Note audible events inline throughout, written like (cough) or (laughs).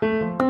Thank you.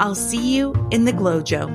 I'll see you in the GlowJo.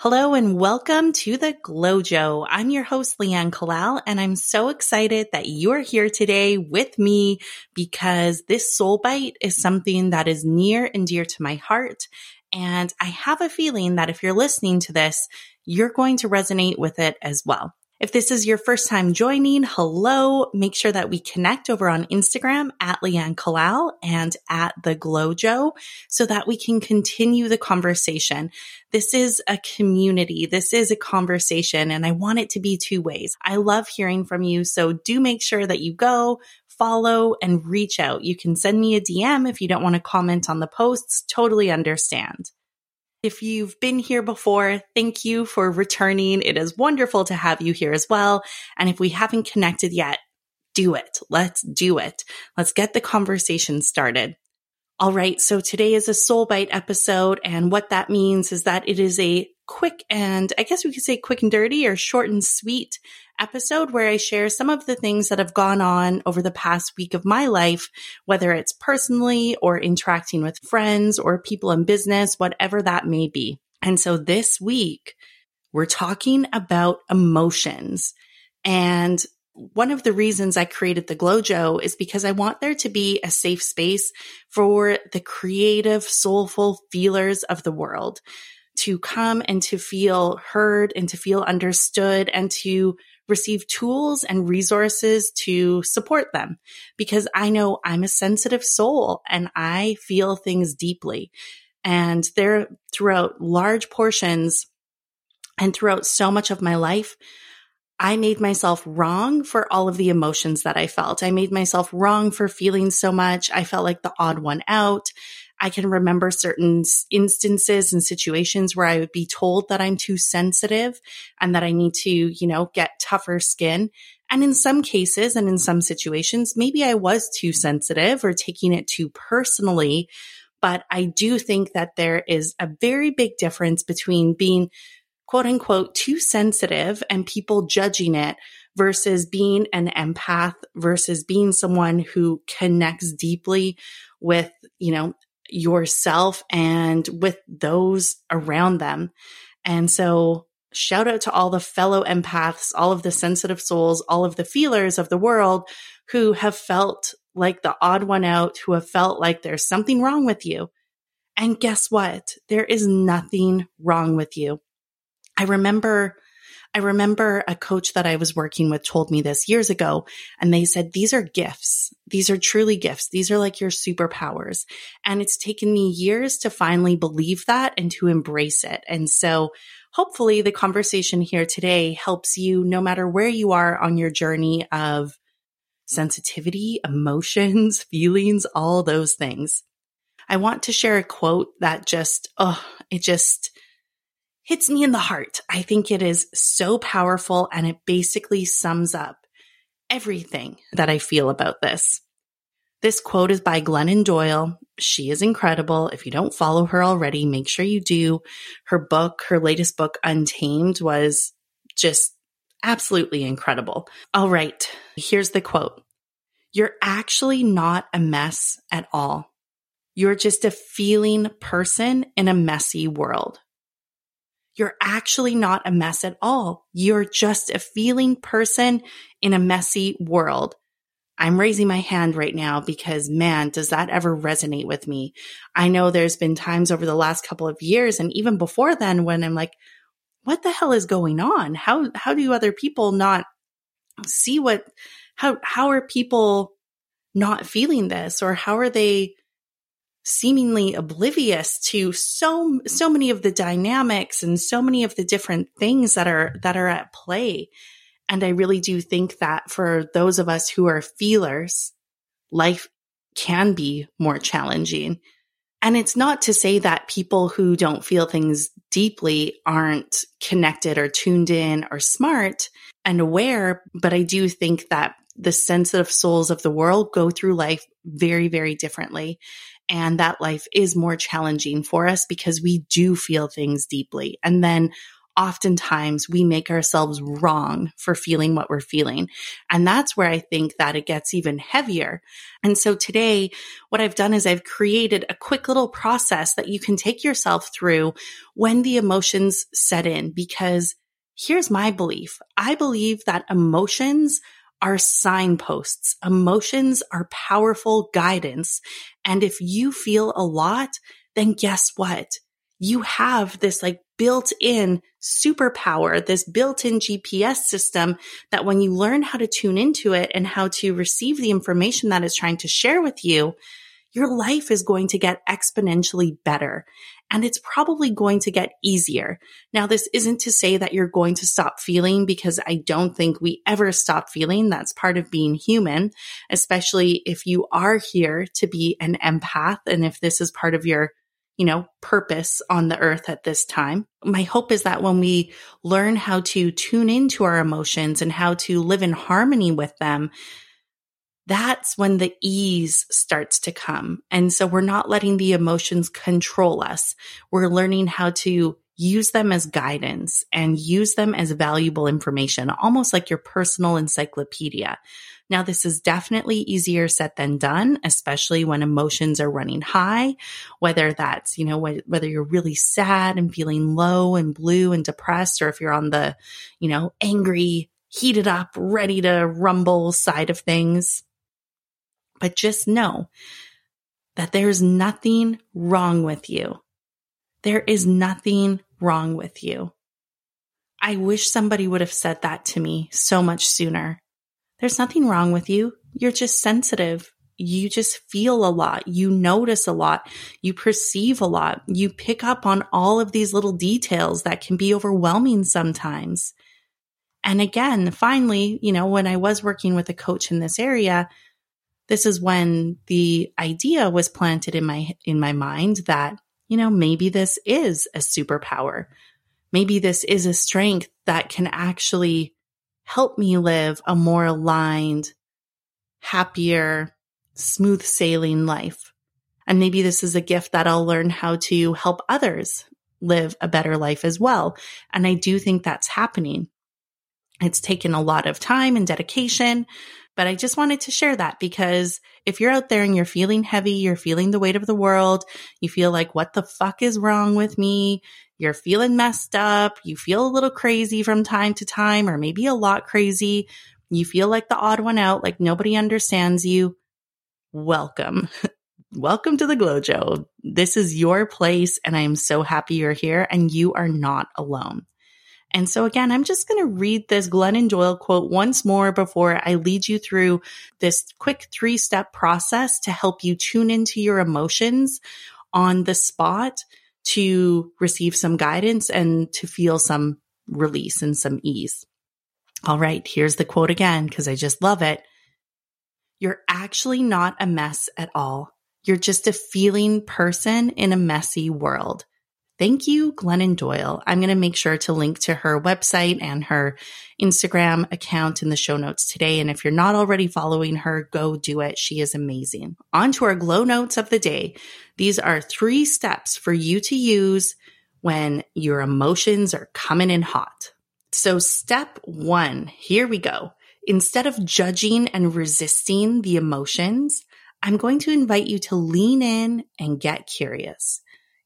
Hello and welcome to the GlowJo. I'm your host, Leanne Kallal, and I'm so excited that you're here today with me because this SoulByte is something that is near and dear to my heart. And I have a feeling that if you're listening to this, you're going to resonate with it as well. If this is your first time joining, hello. Make sure that we connect over on Instagram at Leanne Kallal and at the GlowJo so that we can continue the conversation. This is a community. This is a conversation and I want it to be two ways. I love hearing from you. So do make sure that you go follow and reach out. You can send me a DM if you don't want to comment on the posts. Totally understand. If you've been here before, thank you for returning. It is wonderful to have you here as well. And if we haven't connected yet, do it. Let's do it. Let's get the conversation started. All right. So today is a SoulByte episode. And what that means is that it is a quick and I guess we could say quick and dirty or short and sweet episode where I share some of the things that have gone on over the past week of my life, whether it's personally or interacting with friends or people in business, whatever that may be. And so this week we're talking about emotions and one of the reasons I created the GlowJo is because I want there to be a safe space for the creative, soulful feelers of the world to come and to feel heard and to feel understood and to receive tools and resources to support them because I know I'm a sensitive soul and I feel things deeply. And there throughout large portions and throughout so much of my life, I made myself wrong for all of the emotions that I felt. I made myself wrong for feeling so much. I felt like the odd one out. I can remember certain instances and situations where I would be told that I'm too sensitive and that I need to, you know, get tougher skin. And in some cases and in some situations, maybe I was too sensitive or taking it too personally. But I do think that there is a very big difference between being quote unquote too sensitive and people judging it versus being an empath versus being someone who connects deeply with, you know, yourself and with those around them. And so shout out to all the fellow empaths, all of the sensitive souls, all of the feelers of the world who have felt like the odd one out, who have felt like there's something wrong with you. And guess what? There is nothing wrong with you. I remember, I remember a coach that I was working with told me this years ago, and they said, these are gifts. These are truly gifts. These are like your superpowers. And it's taken me years to finally believe that and to embrace it. And so hopefully the conversation here today helps you no matter where you are on your journey of sensitivity, emotions, (laughs) feelings, all those things. I want to share a quote that just, oh, it just, hits me in the heart. I think it is so powerful and it basically sums up everything that I feel about this. This quote is by Glennon Doyle. She is incredible. If you don't follow her already, make sure you do. Her book, her latest book, Untamed, was just absolutely incredible. All right, here's the quote You're actually not a mess at all. You're just a feeling person in a messy world you're actually not a mess at all. You're just a feeling person in a messy world. I'm raising my hand right now because man, does that ever resonate with me? I know there's been times over the last couple of years and even before then when I'm like, what the hell is going on? How, how do other people not see what, how, how are people not feeling this or how are they seemingly oblivious to so so many of the dynamics and so many of the different things that are that are at play And I really do think that for those of us who are feelers, life can be more challenging. And it's not to say that people who don't feel things deeply aren't connected or tuned in or smart and aware, but I do think that the sensitive souls of the world go through life very, very differently. And that life is more challenging for us because we do feel things deeply. And then oftentimes we make ourselves wrong for feeling what we're feeling. And that's where I think that it gets even heavier. And so today, what I've done is I've created a quick little process that you can take yourself through when the emotions set in. Because here's my belief. I believe that emotions are signposts. Emotions are powerful guidance. And if you feel a lot, then guess what? You have this like built in superpower, this built in GPS system that when you learn how to tune into it and how to receive the information that is trying to share with you, your life is going to get exponentially better and it's probably going to get easier. Now, this isn't to say that you're going to stop feeling because I don't think we ever stop feeling. That's part of being human, especially if you are here to be an empath and if this is part of your you know, purpose on the earth at this time. My hope is that when we learn how to tune into our emotions and how to live in harmony with them, that's when the ease starts to come. And so we're not letting the emotions control us. We're learning how to use them as guidance and use them as valuable information, almost like your personal encyclopedia. Now, this is definitely easier said than done, especially when emotions are running high, whether that's, you know, whether you're really sad and feeling low and blue and depressed, or if you're on the, you know, angry, heated up, ready to rumble side of things. But just know that there's nothing wrong with you. There is nothing wrong with you. I wish somebody would have said that to me so much sooner. There's nothing wrong with you. You're just sensitive. You just feel a lot. You notice a lot. You perceive a lot. You pick up on all of these little details that can be overwhelming sometimes. And again, finally, you know, when I was working with a coach in this area, this is when the idea was planted in my in my mind that you know maybe this is a superpower. Maybe this is a strength that can actually help me live a more aligned happier smooth sailing life. And maybe this is a gift that I'll learn how to help others live a better life as well. And I do think that's happening. It's taken a lot of time and dedication but I just wanted to share that because if you're out there and you're feeling heavy, you're feeling the weight of the world, you feel like, what the fuck is wrong with me? You're feeling messed up. You feel a little crazy from time to time, or maybe a lot crazy. You feel like the odd one out, like nobody understands you. Welcome. (laughs) Welcome to the GlowJo. This is your place, and I am so happy you're here, and you are not alone. And so again, I'm just going to read this Glennon Doyle quote once more before I lead you through this quick three step process to help you tune into your emotions on the spot to receive some guidance and to feel some release and some ease. All right. Here's the quote again, because I just love it. You're actually not a mess at all. You're just a feeling person in a messy world. Thank you, Glennon Doyle. I'm going to make sure to link to her website and her Instagram account in the show notes today. And if you're not already following her, go do it. She is amazing. On to our glow notes of the day. These are three steps for you to use when your emotions are coming in hot. So step one, here we go. Instead of judging and resisting the emotions, I'm going to invite you to lean in and get curious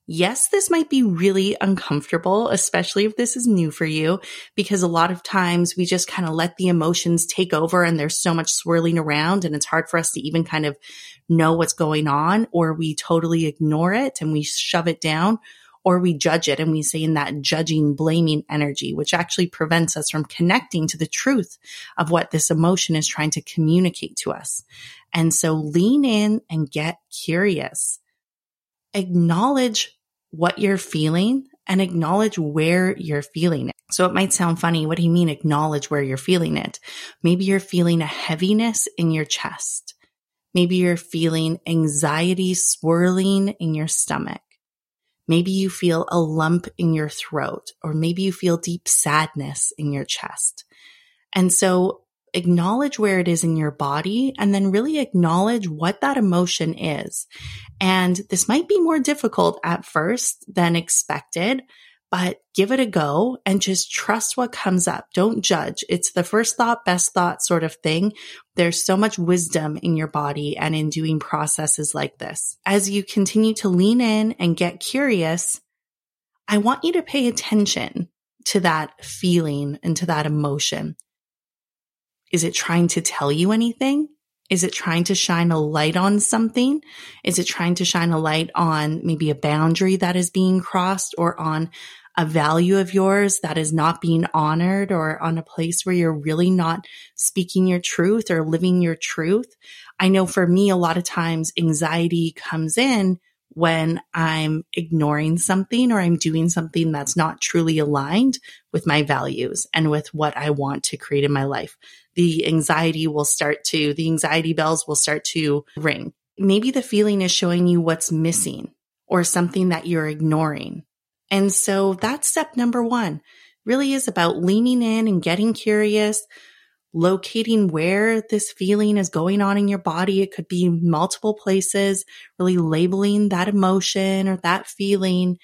yes, this might be really uncomfortable, especially if this is new for you, because a lot of times we just kind of let the emotions take over and there's so much swirling around and it's hard for us to even kind of know what's going on, or we totally ignore it and we shove it down. Or we judge it and we say in that judging, blaming energy, which actually prevents us from connecting to the truth of what this emotion is trying to communicate to us. And so lean in and get curious acknowledge what you're feeling and acknowledge where you're feeling it. So it might sound funny. What do you mean acknowledge where you're feeling it? Maybe you're feeling a heaviness in your chest. Maybe you're feeling anxiety swirling in your stomach. Maybe you feel a lump in your throat, or maybe you feel deep sadness in your chest. And so acknowledge where it is in your body and then really acknowledge what that emotion is. And this might be more difficult at first than expected, but give it a go and just trust what comes up. Don't judge. It's the first thought, best thought sort of thing. There's so much wisdom in your body and in doing processes like this. As you continue to lean in and get curious, I want you to pay attention to that feeling and to that emotion. Is it trying to tell you anything? Is it trying to shine a light on something? Is it trying to shine a light on maybe a boundary that is being crossed or on a value of yours that is not being honored or on a place where you're really not speaking your truth or living your truth? I know for me, a lot of times anxiety comes in when I'm ignoring something or I'm doing something that's not truly aligned with my values and with what I want to create in my life the anxiety will start to, the anxiety bells will start to ring. Maybe the feeling is showing you what's missing or something that you're ignoring. And so that's step number one really is about leaning in and getting curious, locating where this feeling is going on in your body. It could be multiple places, really labeling that emotion or that feeling,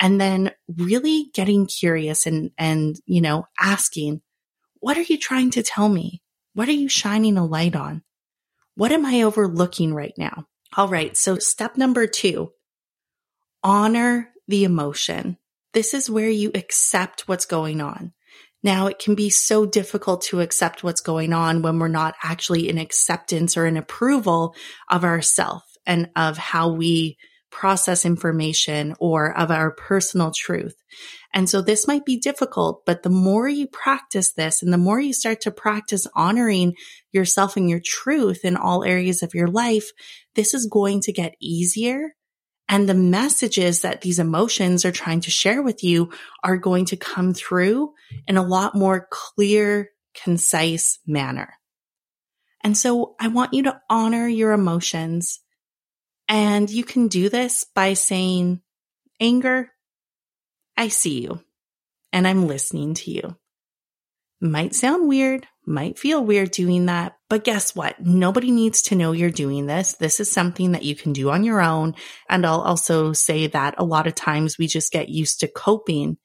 and then really getting curious and, and, you know, asking, what are you trying to tell me? What are you shining a light on? What am I overlooking right now? All right. So step number two, honor the emotion. This is where you accept what's going on. Now, it can be so difficult to accept what's going on when we're not actually in acceptance or in approval of ourself and of how we process information or of our personal truth. And so this might be difficult, but the more you practice this and the more you start to practice honoring yourself and your truth in all areas of your life, this is going to get easier. And the messages that these emotions are trying to share with you are going to come through in a lot more clear, concise manner. And so I want you to honor your emotions and you can do this by saying, anger, I see you and I'm listening to you. Might sound weird, might feel weird doing that, but guess what? Nobody needs to know you're doing this. This is something that you can do on your own. And I'll also say that a lot of times we just get used to coping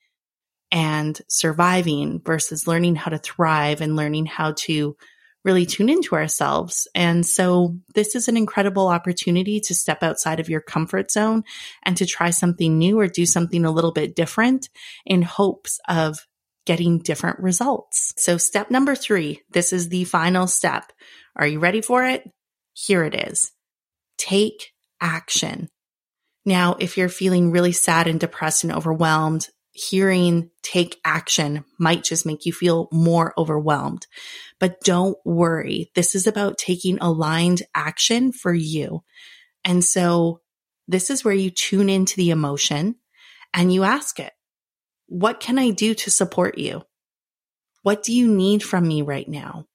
and surviving versus learning how to thrive and learning how to really tune into ourselves. And so this is an incredible opportunity to step outside of your comfort zone and to try something new or do something a little bit different in hopes of getting different results. So step number three, this is the final step. Are you ready for it? Here it is. Take action. Now, if you're feeling really sad and depressed and overwhelmed, hearing take action might just make you feel more overwhelmed. But don't worry. This is about taking aligned action for you. And so this is where you tune into the emotion and you ask it, what can I do to support you? What do you need from me right now?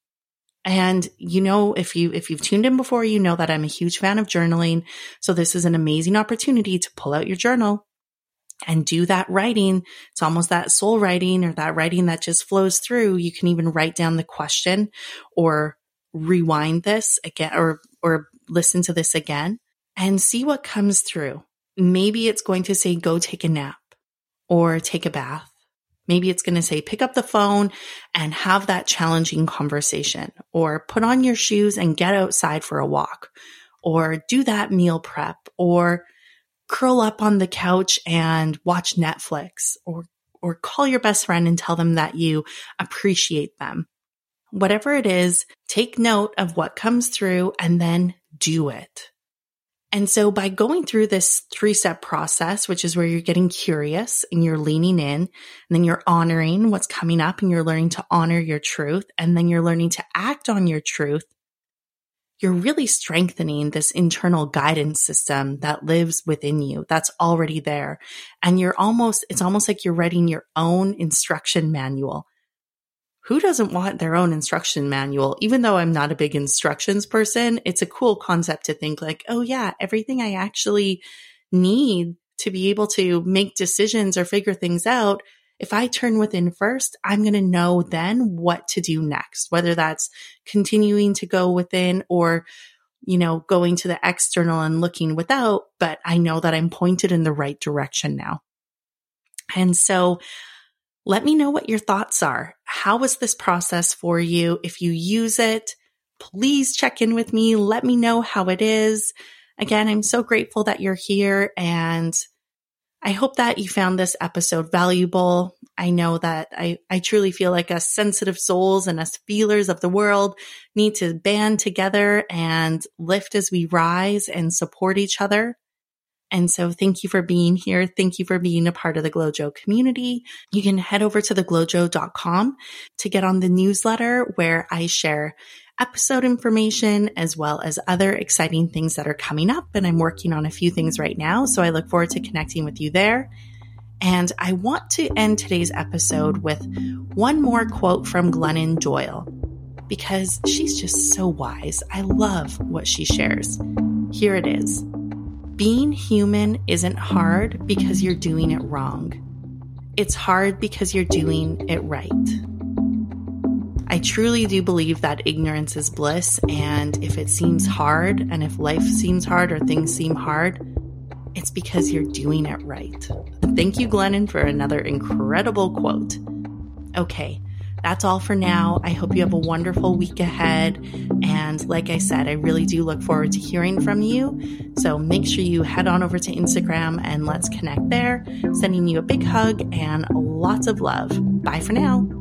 And you know, if you, if you've tuned in before, you know that I'm a huge fan of journaling. So this is an amazing opportunity to pull out your journal and do that writing. It's almost that soul writing or that writing that just flows through. You can even write down the question or rewind this again or, or listen to this again and see what comes through. Maybe it's going to say, go take a nap or take a bath. Maybe it's going to say, pick up the phone and have that challenging conversation or put on your shoes and get outside for a walk or do that meal prep or curl up on the couch and watch Netflix or or call your best friend and tell them that you appreciate them. Whatever it is, take note of what comes through and then do it. And so by going through this three step process, which is where you're getting curious and you're leaning in, and then you're honoring what's coming up and you're learning to honor your truth, and then you're learning to act on your truth, you're really strengthening this internal guidance system that lives within you that's already there. And you're almost, it's almost like you're writing your own instruction manual. Who doesn't want their own instruction manual? Even though I'm not a big instructions person, it's a cool concept to think like, oh yeah, everything I actually need to be able to make decisions or figure things out if I turn within first, I'm going to know then what to do next, whether that's continuing to go within or, you know, going to the external and looking without, but I know that I'm pointed in the right direction now. And so let me know what your thoughts are. How was this process for you? If you use it, please check in with me. Let me know how it is. Again, I'm so grateful that you're here and I hope that you found this episode valuable. I know that I, I truly feel like us sensitive souls and us feelers of the world need to band together and lift as we rise and support each other. And so thank you for being here. Thank you for being a part of the GlowJo community. You can head over to theglowjo.com to get on the newsletter where I share episode information as well as other exciting things that are coming up. And I'm working on a few things right now. So I look forward to connecting with you there. And I want to end today's episode with one more quote from Glennon Doyle because she's just so wise. I love what she shares. Here it is Being human isn't hard because you're doing it wrong, it's hard because you're doing it right. I truly do believe that ignorance is bliss. And if it seems hard, and if life seems hard or things seem hard, it's because you're doing it right. Thank you, Glennon, for another incredible quote. Okay, that's all for now. I hope you have a wonderful week ahead. And like I said, I really do look forward to hearing from you. So make sure you head on over to Instagram and let's connect there. Sending you a big hug and lots of love. Bye for now.